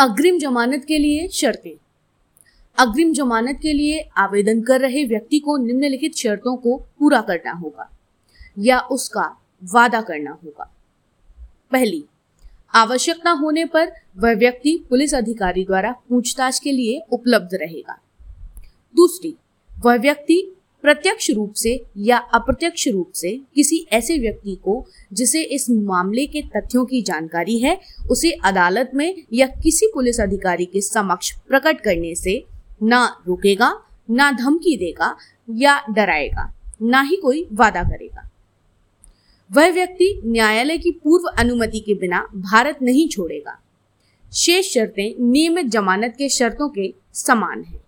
अग्रिम जमानत के लिए शर्तें। अग्रिम जमानत के लिए आवेदन कर रहे व्यक्ति को निम्नलिखित शर्तों को पूरा करना होगा या उसका वादा करना होगा। पहली आवश्यकता होने पर वह व्यक्ति पुलिस अधिकारी द्वारा पूछताछ के लिए उपलब्ध रहेगा। दूसरी, वह व्यक्ति प्रत्यक्ष रूप से या अप्रत्यक्ष रूप से किसी ऐसे व्यक्ति को जिसे इस मामले के तथ्यों की जानकारी है, उसे अदालत में या किसी पुलिस अधिकारी के समक्ष प्रकट करने से ना रोकेगा, ना धमकी देगा या डराएगा, ना ही कोई वादा करेगा। वह व्यक्ति न्यायालय की पूर्व अनुमति के बिना भारत नहीं छोड़ेगा। शेष शर्तें नियमित जमानत के शर्तों के समान हैं।